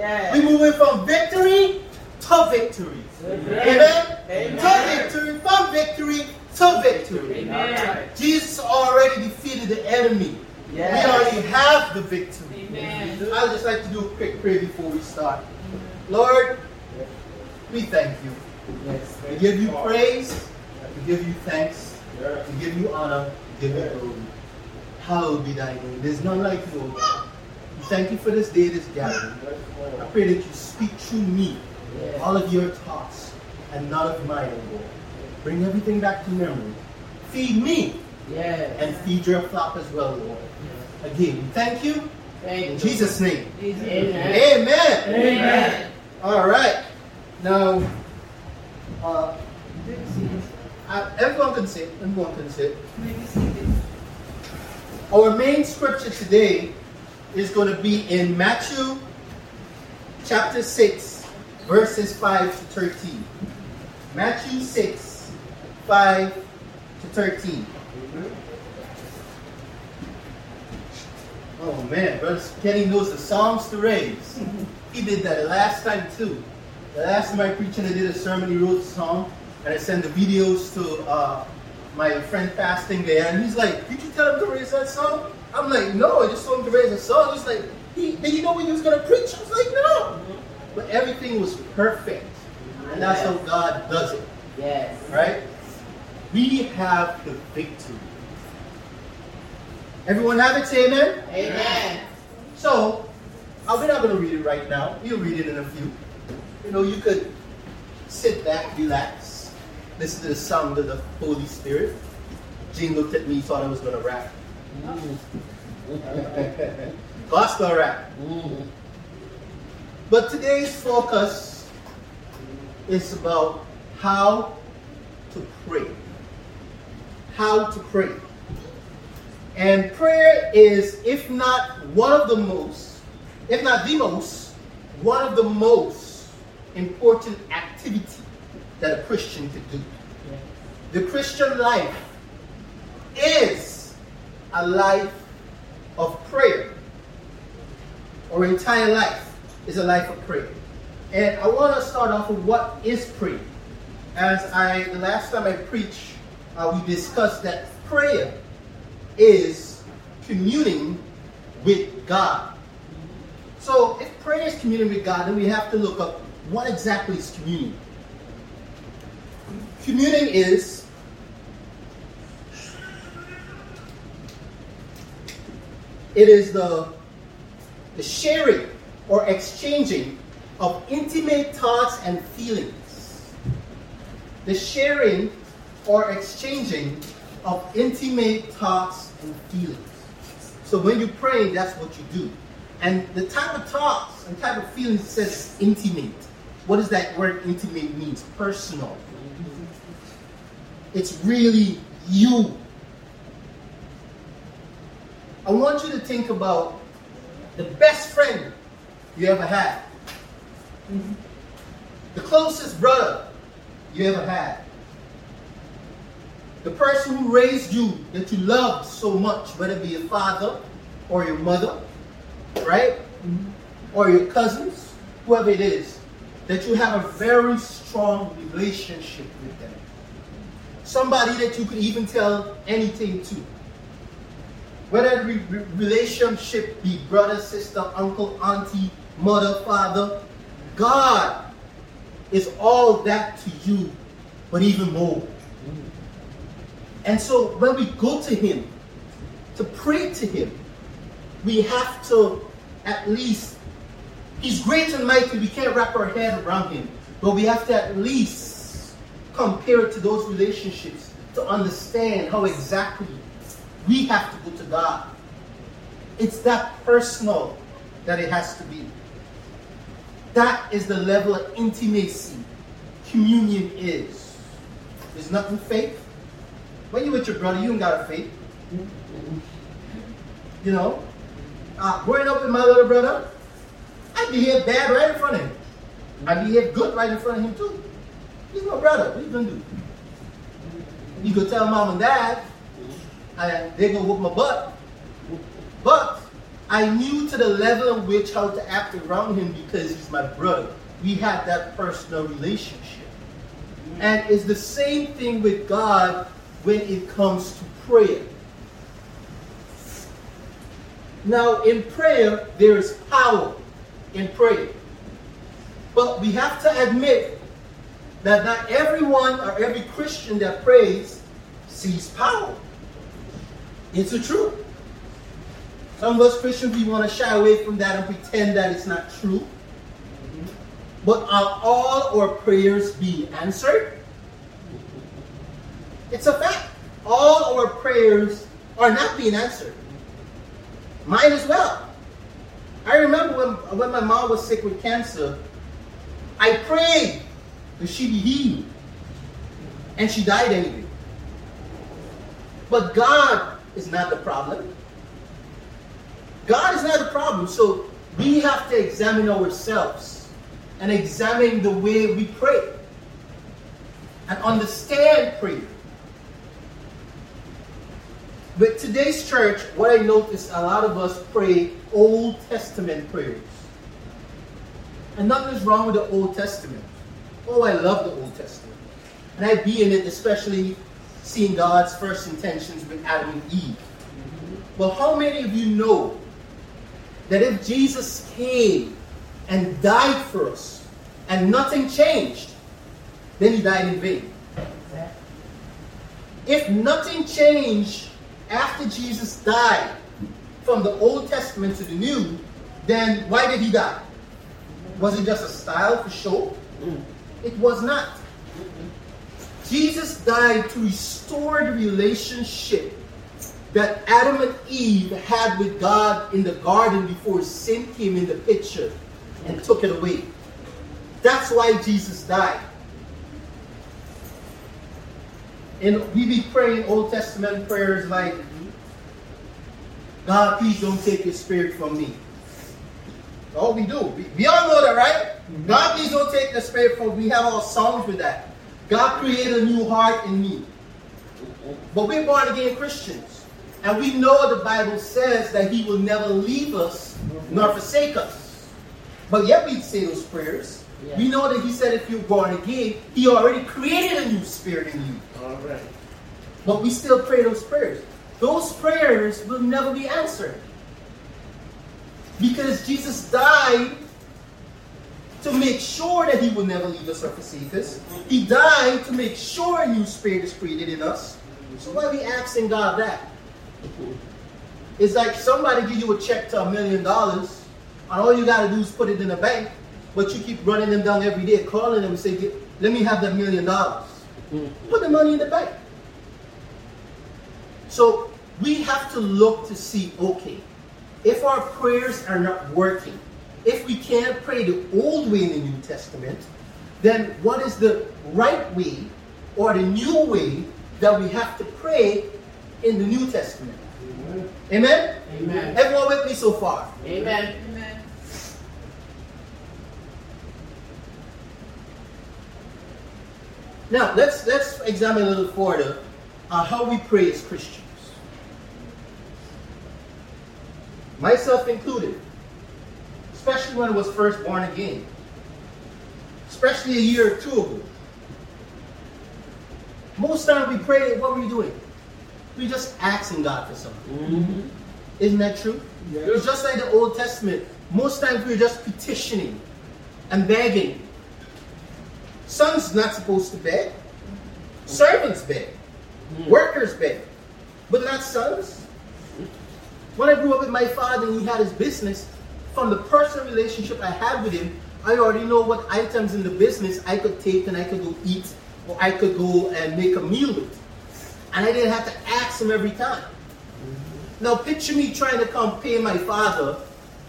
Yes. We're moving from victory to victory. Amen? To victory, from victory to victory. Amen. Jesus already defeated the enemy. Yes. We already have the victory. Amen. I'd just like to do a quick prayer before we start. Lord, we thank you. Yes. We give you praise. We give you thanks. We give you honor. We give you glory. Hallowed be thy name. There's none like you, O God. We thank you for this day, this gathering. I pray that you speak through me all of your thoughts and none of mine, O Lord. Bring everything back to memory. Feed me Yes. and feed your flock as well, Lord. Again, thank you Thank in you. Jesus' name. Amen. Amen. Amen. All right. Now, uh, uh, everyone can sit. Everyone can sit. Our main scripture today is going to be in Matthew chapter 6, verses 5 to 13. Matthew 6, 5 to 13. Oh man, Brother Kenny knows the Psalms to raise. He did that last time too. The last time I preached and I did a sermon, he wrote a song, and I sent the videos to uh, my friend fasting there, and he's like, "Did you tell him to raise that song?" I'm like, "No, I just told him to raise a song." He's like, he, "Did you know when he was gonna preach?" I was like, "No," mm-hmm. but everything was perfect, and that's how God does it, Yes. right? We have the victory. Everyone have it? Say amen. Amen. So, we're not going to read it right now. We'll read it in a few. You know, you could sit back, relax, listen to the sound of the Holy Spirit. Gene looked at me, thought I was going to rap. Gospel rap. Mm-hmm. But today's focus is about how to pray. How to pray. And prayer is, if not one of the most, if not the most, one of the most important activity that a Christian could do. The Christian life is a life of prayer. Our entire life is a life of prayer. And I want to start off with what is prayer. As I, the last time I preached, uh, we discussed that prayer is communing with God. So if prayer is communing with God, then we have to look up what exactly is communing. Communing is it is the the sharing or exchanging of intimate thoughts and feelings. The sharing or exchanging of intimate thoughts and feelings. So when you pray, that's what you do. And the type of thoughts and type of feelings says intimate. What does that word intimate means? Personal. It's really you. I want you to think about the best friend you ever had. Mm-hmm. The closest brother you ever had. The person who raised you that you loved so much, whether it be your father or your mother, right? Mm-hmm. Or your cousins, whoever it is, that you have a very strong relationship with them. Somebody that you could even tell anything to. Whether the re- relationship be brother, sister, uncle, auntie, mother, father, God is all that to you, but even more. And so when we go to Him to pray to Him, we have to at least, He's great and mighty, we can't wrap our head around Him, but we have to at least compare it to those relationships to understand how exactly we have to go to God. It's that personal that it has to be. That is the level of intimacy communion is. There's nothing fake. When you with your brother, you ain't got a fake. You know? Uh, growing up with my little brother, I I behave bad right in front of him. I behave good right in front of him too. He's my brother. What you gonna do? You could tell mom and dad, and they gonna whoop my butt. But I knew to the level in which how to act around him because he's my brother. We had that personal relationship. And it's the same thing with God when it comes to prayer. Now, in prayer, there is power in prayer. But we have to admit that not everyone or every Christian that prays sees power. It's the truth. Some of us Christians, we want to shy away from that and pretend that it's not true. Mm-hmm. But are all our prayers being answered? It's a fact. All our prayers are not being answered. Mine as well. I remember when, when my mom was sick with cancer, I prayed that she be healed. And she died anyway. But God is not the problem. God is not the problem. So we have to examine ourselves and examine the way we pray and understand prayer. But today's church, what I noticed, a lot of us pray Old Testament prayers. And nothing is wrong with the Old Testament. Oh, I love the Old Testament. And I be in it, especially seeing God's first intentions with Adam and Eve. But how many of you know that if Jesus came and died for us and nothing changed, then he died in vain? If nothing changed after Jesus died from the Old Testament to the New, then why did he die? Was it just a style for show? Mm. It was not. Jesus died to restore the relationship that Adam and Eve had with God in the garden before sin came in the picture and took it away. That's why Jesus died. And we be praying Old Testament prayers like, God, please don't take your spirit from me. Oh, we do. We, we all know that, right? Mm-hmm. God, please don't take the spirit from me. We have all songs with that. God created a new heart in me. But we're born again Christians. And we know the Bible says that He will never leave us nor forsake us. But yet we say those prayers. Yeah. We know that He said if you're born again, He already created a new spirit in you. All right. But we still pray those prayers. Those prayers will never be answered. Because Jesus died to make sure that he will never leave us or forsake us. He died to make sure a new spirit is created in us. So why are we asking God that? It's like somebody give you a check to a million dollars, and all you gotta do is put it in the bank, but you keep running them down every day, calling them and say, let me have that million dollars. Put the money in the bank. So we have to look to see, okay, if our prayers are not working, if we can't pray the old way in the New Testament, then what is the right way or the new way that we have to pray in the New Testament? Amen? Amen. Everyone with me so far? Amen. Amen. Now let's let's examine a little further uh, how we pray as Christians. Myself included, especially when it was first born again, especially a year or two ago. Most times we pray, what were we doing? We're just asking God for something. Mm-hmm. Isn't that true? It's just like the Old Testament. Most times we're just petitioning and begging. Sons not supposed to beg. Servants beg. Workers beg. But not sons. When I grew up with my father and he had his business, from the personal relationship I have with him, I already know what items in the business I could take and I could go eat or I could go and make a meal with. And I didn't have to ask him every time. Now picture me trying to come pay my father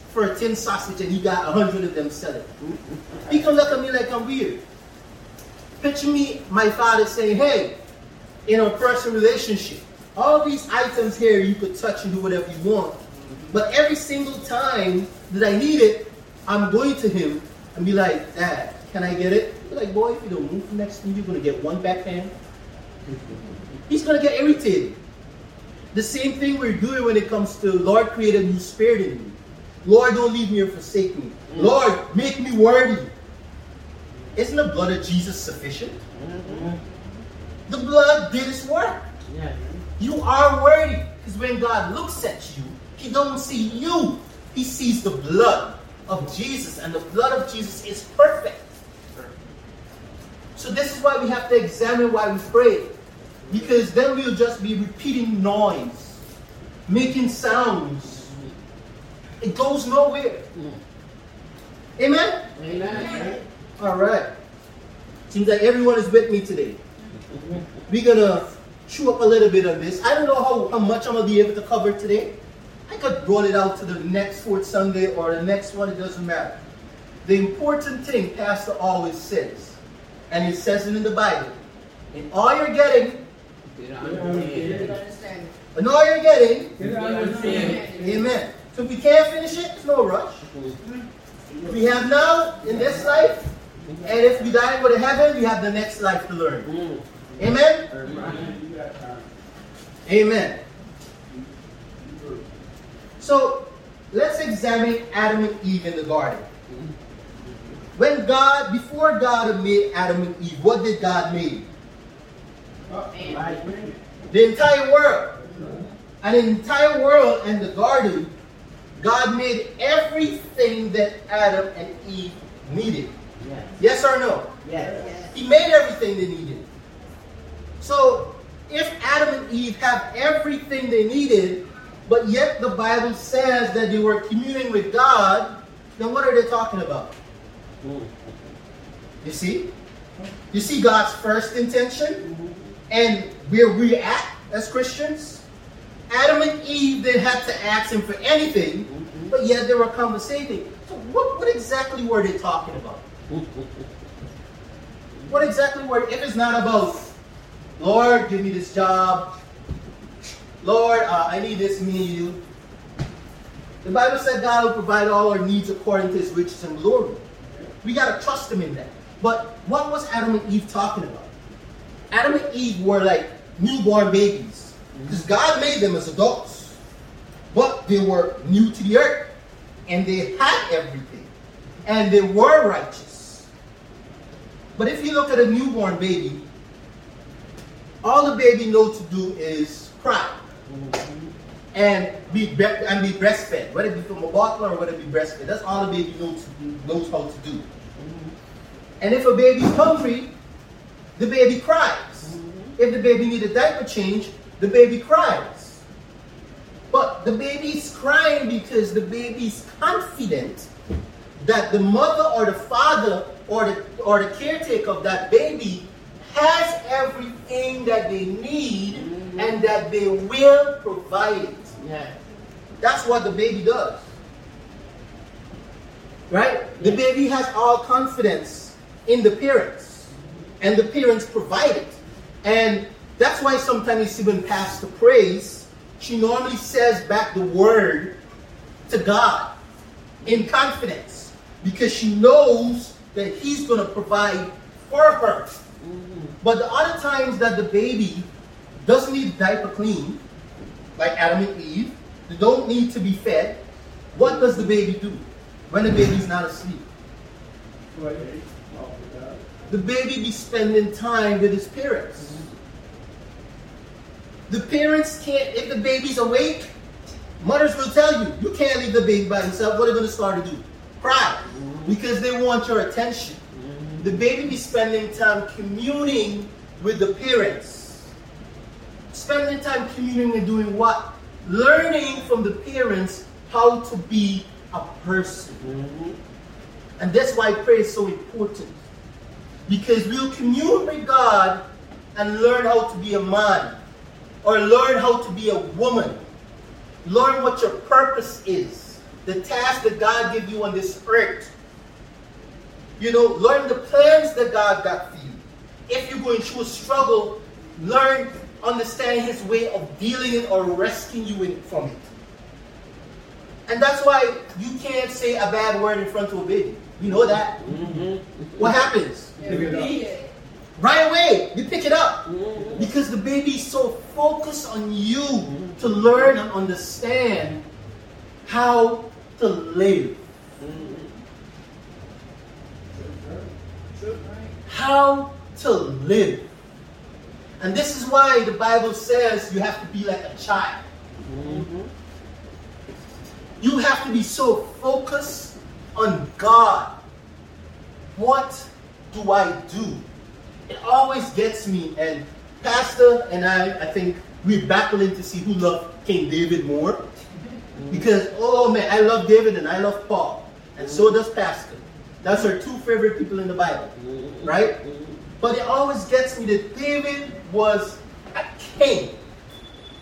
for a tin sausage and he got a hundred of them selling. He can look at me like I'm weird. Picture me, my father saying, hey, in our personal relationship, all these items here you could touch and do whatever you want. But every single time that I need it, I'm going to him and be like, Dad, can I get it? Be like, boy, if you don't move next to me, you're gonna get one backhand. He's gonna get irritated. The same thing we're doing when it comes to Lord, create a new spirit in me. Lord, don't leave me or forsake me. Mm. Lord, make me worthy. Isn't the blood of Jesus sufficient? Mhm. The blood did its work. Yes. You are worthy. Because when God looks at you, He don't see you. He sees the blood of Jesus, and the blood of Jesus is perfect. So this is why we have to examine why we pray. Because then we'll just be repeating noise, making sounds. It goes nowhere. Amen? Amen. All right. Seems like everyone is with me today. We're gonna chew up a little bit on this. I don't know how, how much I'm gonna be able to cover today. I could roll it out to the next fourth Sunday or the next one, it doesn't matter. The important thing Pastor always says, and he says it in the Bible, in all you're getting, understanding. in all you're getting, amen. So if we can't finish it, it's no rush. We have now in this life, and if we die and go to heaven, we have the next life to learn. Amen? Amen. So let's examine Adam and Eve in the garden. When God, before God made Adam and Eve, what did God make? The entire world. And the entire world and the garden, God made everything that Adam and Eve needed. Yes. Yes or no? Yes. Yes. He made everything they needed. So, if Adam and Eve have everything they needed, but yet the Bible says that they were communing with God, then what are they talking about? Mm. You see? You see God's first intention and where we're at as Christians? Adam and Eve didn't have to ask him for anything, but yet they were conversating. So, what, what exactly were they talking about? What exactly were, if it's not about, Lord, give me this job, Lord, uh, I need this meal. The Bible said God will provide all our needs according to his riches and glory. We got to trust him in that. But what was Adam and Eve talking about? Adam and Eve were like newborn babies. Because God made them as adults. But they were new to the earth. And they had everything. And they were righteous. But if you look at a newborn baby, all the baby knows to do is cry and be and be breastfed, whether it be from a bottle or whether it be breastfed. That's all the baby knows knows how to do. And if a baby's hungry, the baby cries. If the baby needs a diaper change, the baby cries. But the baby's crying because the baby's confident that the mother or the father or the or the caretaker of that baby has everything that they need and that they will provide it. Yes. That's what the baby does. Right? The baby has all confidence in the parents. And the parents provide it. And that's why sometimes you see when Pastor prays, she normally says back the word to God in confidence. Because she knows that He's going to provide for her. Mm-hmm. But the other times that the baby doesn't need diaper clean, like Adam and Eve, they don't need to be fed, what does the baby do when the baby's not asleep? The baby be spending time with his parents. The parents can't, if the baby's awake, mothers will tell you, you can't leave the baby by himself. What are they going to start to do? Cry. Because they want your attention. The baby be spending time communing with the parents. Spending time communing and doing what? Learning from the parents how to be a person. And that's why prayer is so important. Because we'll commune with God and learn how to be a man. Or learn how to be a woman. Learn what your purpose is. The task that God gave you on this earth. You know, learn the plans that God got for you. If you're going through a struggle, learn, understand His way of dealing it or rescuing you in, from it. And that's why you can't say a bad word in front of a baby. You know that. Mhm. What happens? Right away, you pick it up. Mhm. Because the baby is so focused on you to learn and understand how to live. Mhm. How to live. And this is why the Bible says you have to be like a child. Mhm. You have to be so focused on God. What do I do? It always gets me, and Pastor and I, I think we're battling to see who loved King David more. Because, oh man, I love David and I love Paul. And so does Pastor. That's our two favorite people in the Bible. Mhm. Right? But it always gets me that David was a king.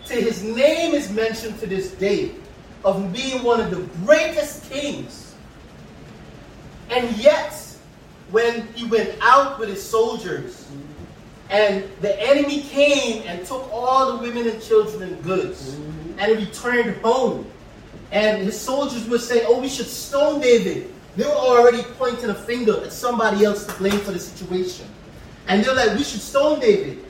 To his name is mentioned to this day of being one of the greatest kings. And yet, when he went out with his soldiers, and the enemy came and took all the women and children and goods, Mhm. and returned home. And his soldiers were saying, Oh, we should stone David. They were already pointing a finger at somebody else to blame for the situation. And they're like, We should stone David.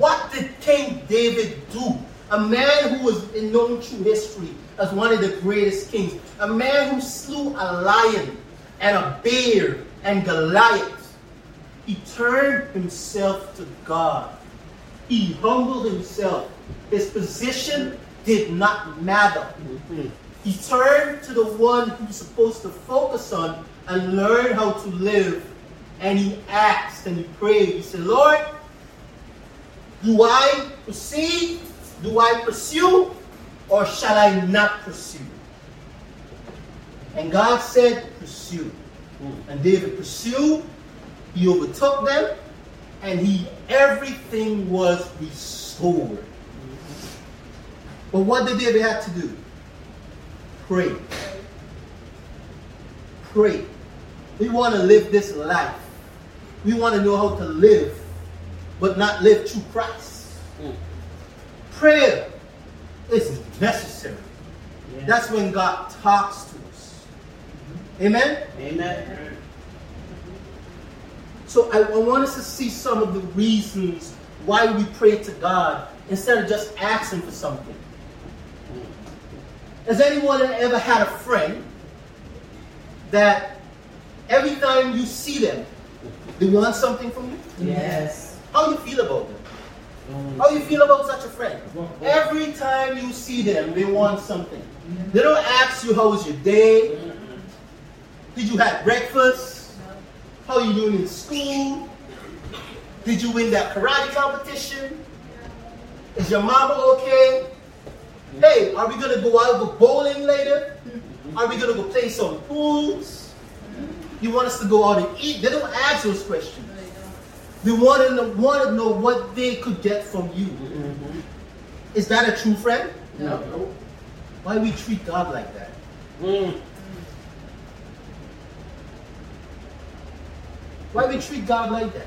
What did King David do? A man who was known through history as one of the greatest kings. A man who slew a lion and a bear and Goliath. He turned himself to God. He humbled himself. His position did not matter. Mhm. He turned to the one he's supposed to focus on and learn how to live. And he asked and he prayed. He said, Lord, do I proceed? Do I pursue? Or shall I not pursue? And God said, Pursue. And David pursued, he overtook them, and he everything was restored. But what did David have to do? Pray. Pray. We want to live this life. We want to know how to live, but not live through Christ. Mhm. Prayer is necessary. Yeah. That's when God talks to us. Amen? Amen. So I, I want us to see some of the reasons why we pray to God instead of just asking for something. Has anyone ever had a friend that every time you see them, they want something from you? Yes. How you feel about them? How you feel about such a friend? Every time you see them, they want something. They don't ask you how was your day? Did you have breakfast? How are you doing in school? Did you win that karate competition? Is your mama okay? Hey, are we gonna go out go bowling later? Are we gonna go play some pools? You want us to go out and eat? They don't ask those questions. They want to know, want to know what they could get from you. Mhm. Is that a true friend? No. Why we treat God like that? Mhm. Why we treat God like that?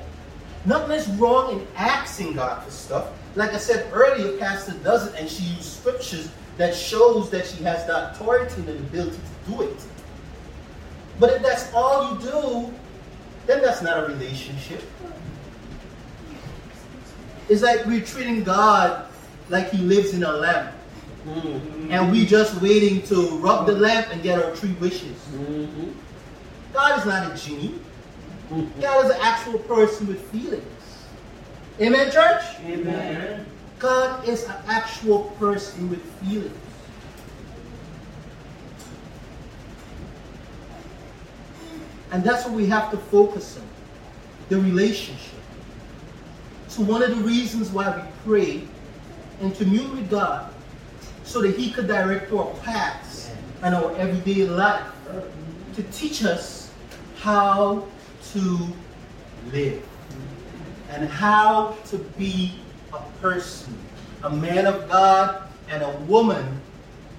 Nothing is wrong in asking God for stuff. Like I said earlier, Pastor does it, and she used scriptures that shows that she has the authority and the ability to do it. But if that's all you do, then that's not a relationship. It's like we're treating God like He lives in a lamp, Mhm. and we just waiting to rub the lamp and get our three wishes. Mhm. God is not a genie. Mhm. God is an actual person with feelings. Amen, church? Amen. God is an actual person with feelings. And that's what we have to focus on the relationship. So, one of the reasons why we pray and commune with God so that He could direct our paths and our everyday life to teach us how to live and how to be a person, a man of God and a woman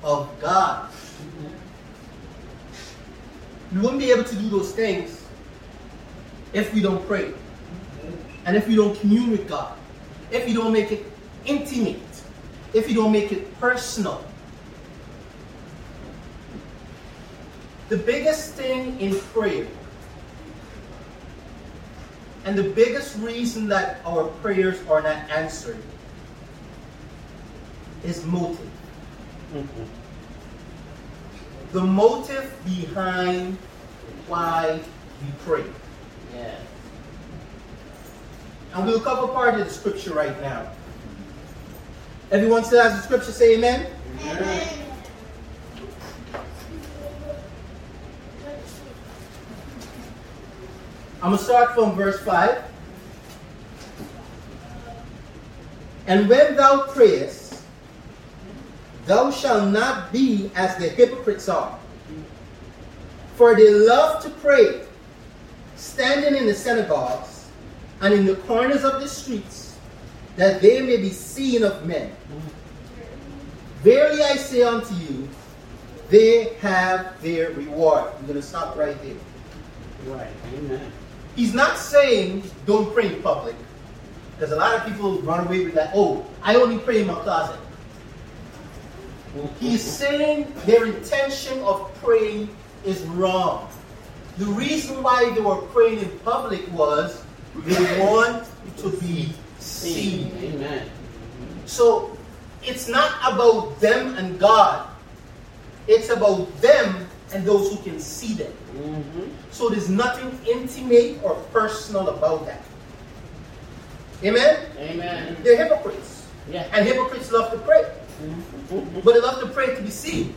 of God. We wouldn't be able to do those things if we don't pray and if we don't commune with God, if we don't make it intimate, if we don't make it personal. The biggest thing in prayer, and the biggest reason that our prayers are not answered, is motive. Mhm. The motive behind why we pray. Yeah. And we'll cover part of the scripture right now. Everyone still has the scripture, say amen. Amen. I'm going to start from verse 5. And when thou prayest, thou shalt not be as the hypocrites are. For they love to pray, standing in the synagogues and in the corners of the streets, that they may be seen of men. Verily I say unto you, they have their reward. I'm going to stop right there. Right. Amen. He's not saying don't pray in public. Because a lot of people run away with that, oh, I only pray in my closet. He's saying their intention of praying is wrong. The reason why they were praying in public was they want to be seen. Amen. So it's not about them and God. It's about them and those who can see them. Mm-hmm. So there's nothing intimate or personal about that. Amen? Amen. They're hypocrites. Yeah. And hypocrites love to pray. Mm-hmm. But they love to pray to be seen.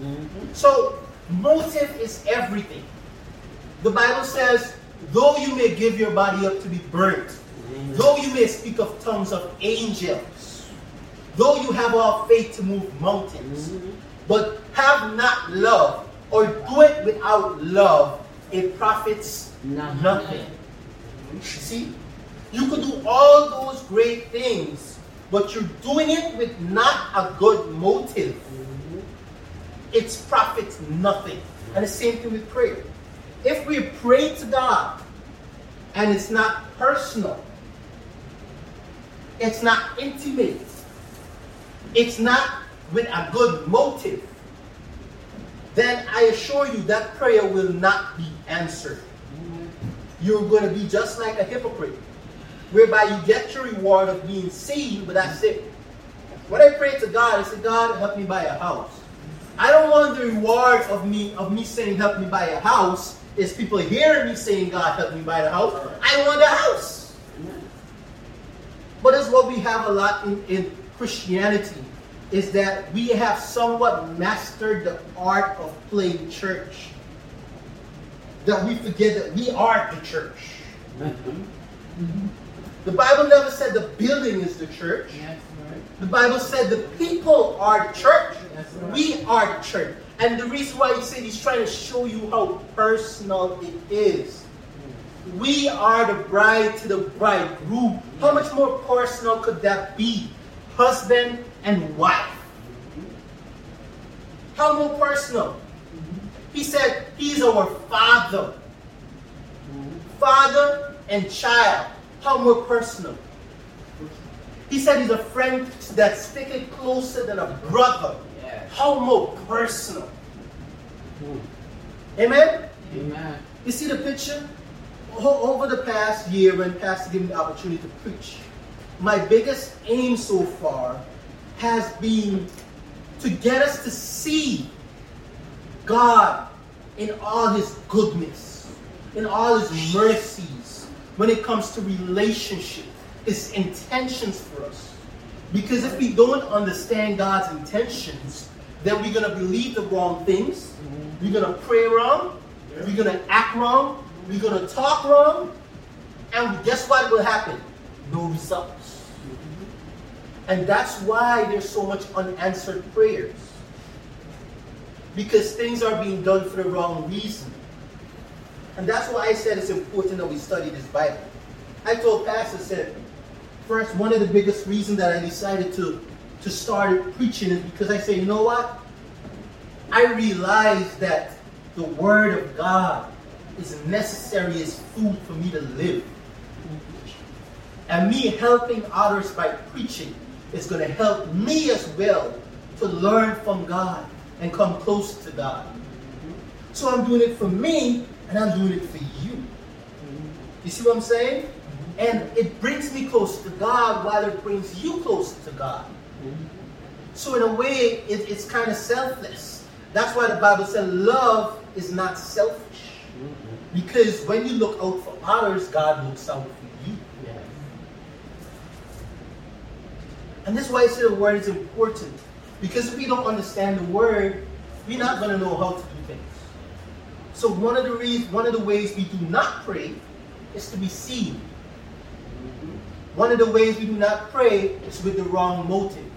Mm-hmm. So motive is everything. The Bible says, though you may give your body up to be burnt, Mm-hmm. though you may speak of tongues of angels, though you have all faith to move mountains, Mhm. but have not love, or do it without love, it profits Nothing. nothing. See? You could do all those great things, but you're doing it with not a good motive. Mhm. It's profits nothing. And the same thing with prayer. If we pray to God and it's not personal, it's not intimate, it's not with a good motive, then I assure you that prayer will not be answered. You're going to be just like a hypocrite, whereby you get your reward of being seen, but that's it. When I pray to God, I say, God, help me buy a house. I don't want the reward of me of me saying, help me buy a house, is people hearing me saying, God, help me buy the house. I want a house. But it's what we have a lot in, in Christianity, is that we have somewhat mastered the art of playing church. That we forget that we are the church. Mhm. The Bible never said the building is the church. Yes, right. The Bible said the people are the church. That's right. We are the church. And the reason why he said he's trying to show you how personal it is. We are the bride to the bridegroom. How much more personal could that be? Husband and wife. How more personal? He said he's our father. Father and child. How more personal? He said he's a friend that's sticking closer than a brother. Yeah. How more personal? Mm. Amen? Amen. You see the picture? O- Over the past year, when Pastor gave me the opportunity to preach, my biggest aim so far has been to get us to see God in all His goodness, in all His mercies, when it comes to relationship, His intentions for us. Because if we don't understand God's intentions, then we're going to believe the wrong things, we're going to pray wrong, we're going to act wrong, we're going to talk wrong, and guess what will happen? No results. And that's why there's so much unanswered prayers. Because things are being done for the wrong reason. And that's why I said it's important that we study this Bible. I told Pastor, I said, first, one of the biggest reasons that I decided to, to start preaching is because I say, you know what? I realize that the Word of God is necessary as food for me to live. And me helping others by preaching is going to help me as well to learn from God and come close to God. So I'm doing it for me, and I'm doing it for you. You see what I'm saying? And it brings me close to God while it brings you close to God. So in a way, it, it's kind of selfless. That's why the Bible said love is not selfish. Because when you look out for others, God looks out for you. And this is why I say the word is important. Because if we don't understand the word, we're not going to know how to do things. So one of the reasons, one of the ways we do not pray is to be seen. One of the ways we do not pray is with the wrong motive.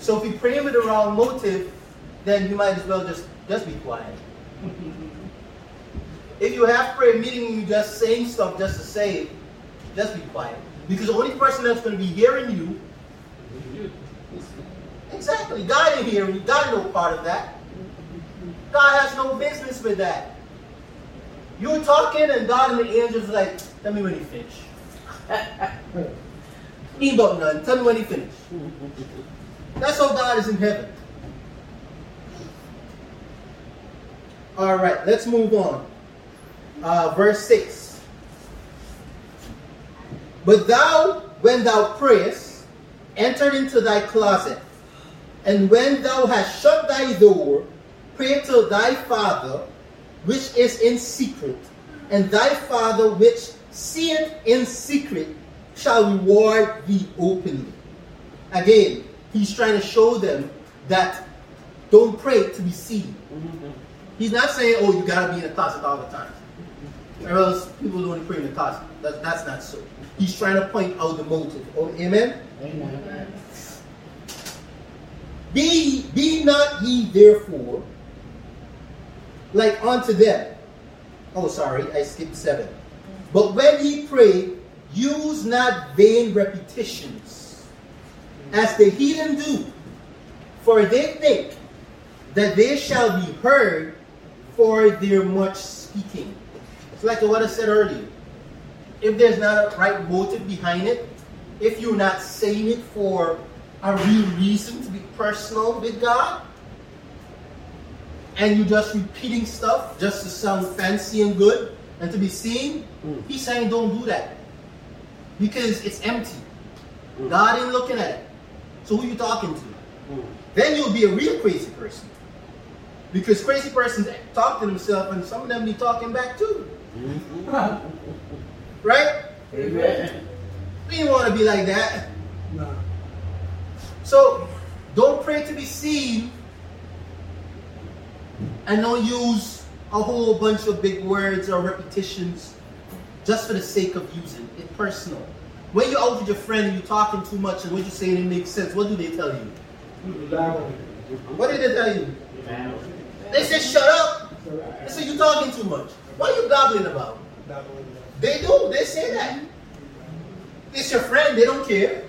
So if we pray with the wrong motive, then you might as well just, just be quiet. if you have prayer meeting and you just saying stuff just to say it, just be quiet. Because the only person that's going to be hearing you, exactly, God ain't hearing you. God no part of that. God has no business with that. You're talking and God and the angels are like, tell me when you finish. Ain't about none. Tell me when he finished. That's how God is in heaven. All right, let's move on. Uh, verse 6. But thou, when thou prayest, enter into thy closet, and when thou hast shut thy door, pray to thy Father, which is in secret, and thy Father which seeth in secret shall reward thee openly. Again, he's trying to show them that don't pray to be seen. He's not saying, oh, you gotta be in the closet all the time. Or else people don't pray in the closet. That, that's not so. He's trying to point out the motive. Oh, amen? Amen. Be, be not ye therefore like unto them. Oh, sorry, I skipped seven. But when ye pray, use not vain repetitions, as the heathen do, for they think that they shall be heard for their much speaking. It's like what I said earlier. If there's not a right motive behind it, if you're not saying it for a real reason to be personal with God, and you're just repeating stuff just to sound fancy and good and to be seen, Mm. he's saying don't do that. Because it's empty. Mm. God ain't looking at it. So who you talking to? Mm. Then you'll be a real crazy person. Because crazy persons talk to themselves and some of them be talking back too. Right? Amen. We didn't want to be like that. No. So don't pray to be seen and don't use a whole bunch of big words or repetitions just for the sake of using it personal. When you're out with your friend and you're talking too much and what you're saying it makes sense, what do they tell you? What did they tell you? They say shut up. They say you're talking too much. What are you gobbling about? They do. They say that. It's your friend. They don't care.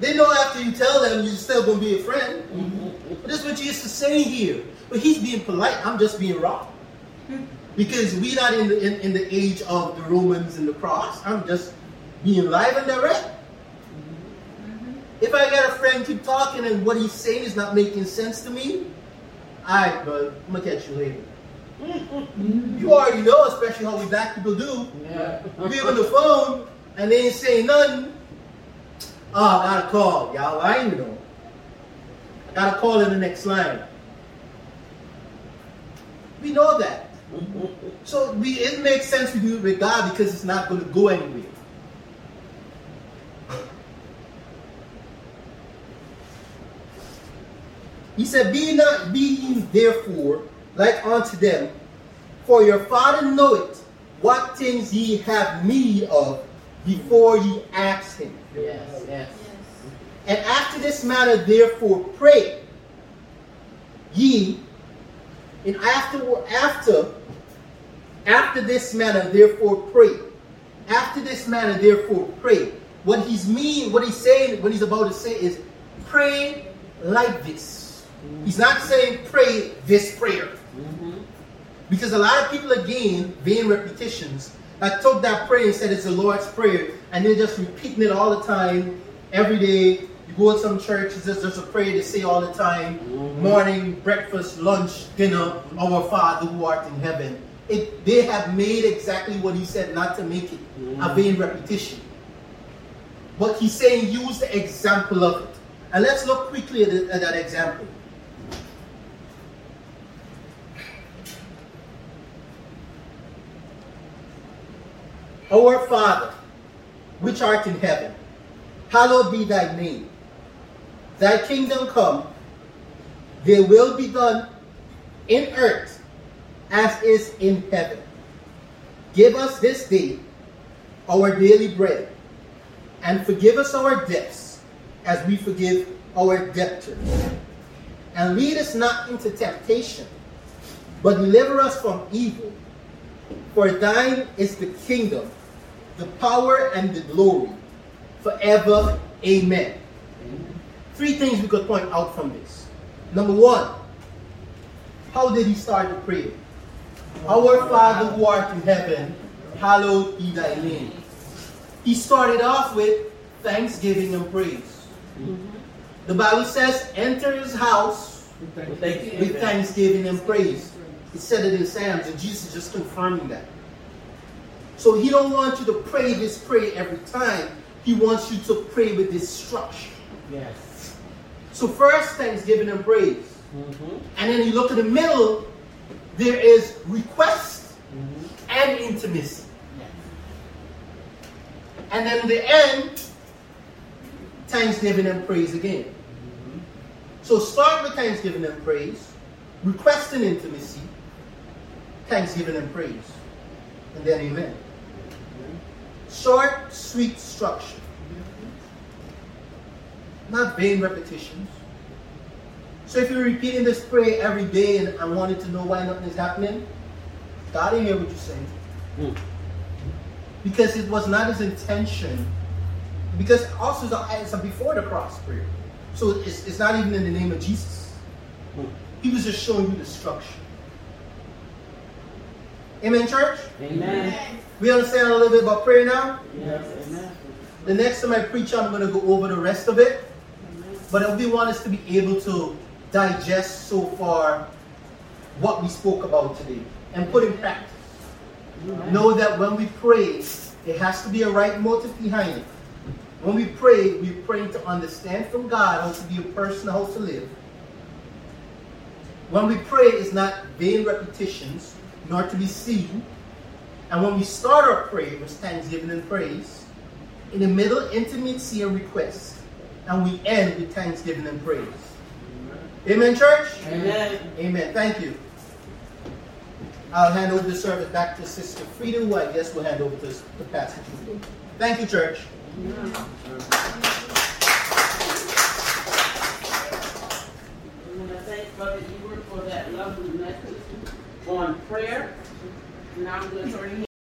They know after you tell them you're still gonna be a friend. But that's what Jesus is saying here. But he's being polite. I'm just being wrong. Because we're not in the in, in the age of the Romans and the cross. I'm just being live and direct. If I got a friend keep talking and what he's saying is not making sense to me, alright, bud, I'm gonna catch you later. You already know, especially how we black people do. Yeah. Be on the phone and they ain't saying nothing. Oh, I gotta call. Y'all lying, you know. I gotta call in the next line. We know that. So we, it makes sense we do it with God because it's not going to go anywhere. He said, Be not be ye therefore like unto them, for your Father knoweth what things ye have need of before ye ask him. Yes, yes. And after this manner, therefore, pray ye, and after after after this manner, therefore, pray. After this manner, therefore, pray. What he's mean, what he's saying, what he's about to say is, pray like this. He's not saying pray this prayer. Because a lot of people again, vain repetitions, that took that prayer and said it's the Lord's Prayer, and they're just repeating it all the time, every day. You go to some churches, there's just a prayer they say all the time Mhm. morning, breakfast, lunch, dinner, our Father who art in heaven. It, they have made exactly what he said, not to make it a Mhm. vain repetition. But he's saying use the example of it. And let's look quickly at, at that example. Our Father, which art in heaven, hallowed be thy name. Thy kingdom come, thy will be done in earth as is in heaven. Give us this day our daily bread, and forgive us our debts as we forgive our debtors. And lead us not into temptation, but deliver us from evil. For thine is the kingdom, the power, and the glory, forever. Amen. Three things we could point out from this. Number one, how did he start the prayer? Our Father who art in heaven, hallowed be thy name. He started off with thanksgiving and praise. The Bible says, enter his house With thanksgiving. and praise. It said it in Psalms, and Jesus is just confirming that. So he don't want you to pray this prayer every time. He wants you to pray with this structure. Yes. So first, thanksgiving and praise. Mm-hmm. And then you look at the middle, there is request Mm-hmm. and intimacy. Yes. And then the end, thanksgiving and praise again. Mm-hmm. So start with thanksgiving and praise, request and intimacy, thanksgiving and praise, and then amen. Short, sweet structure. Not vain repetitions. So if you're repeating this prayer every day and, I wanted to know why nothing is happening, God didn't hear what you're saying. Mm. Because it was not his intention. Because also it's a, it's a before the cross prayer. So it's, it's not even in the name of Jesus. Mm. He was just showing you the structure. Amen, church? Amen. We understand a little bit about prayer now? Yes. Amen. The next time I preach, I'm going to go over the rest of it. But if we want us to be able to digest so far what we spoke about today and put in practice. Know that when we pray, it has to be a right motive behind it. When we pray, we're praying to understand from God how to be a person, how to live. When we pray, it's not vain repetitions, nor to be seen. And when we start our prayer with thanksgiving and praise, in the middle, intimacy and request. And we end with thanksgiving and praise. Amen, church? Amen. Amen. Thank you. I'll hand over the service back to Sister Frida, who I guess will hand over to the pastor. Thank you, church. I want to thank Brother Ebert for that lovely message on prayer. Now I'm going to turn it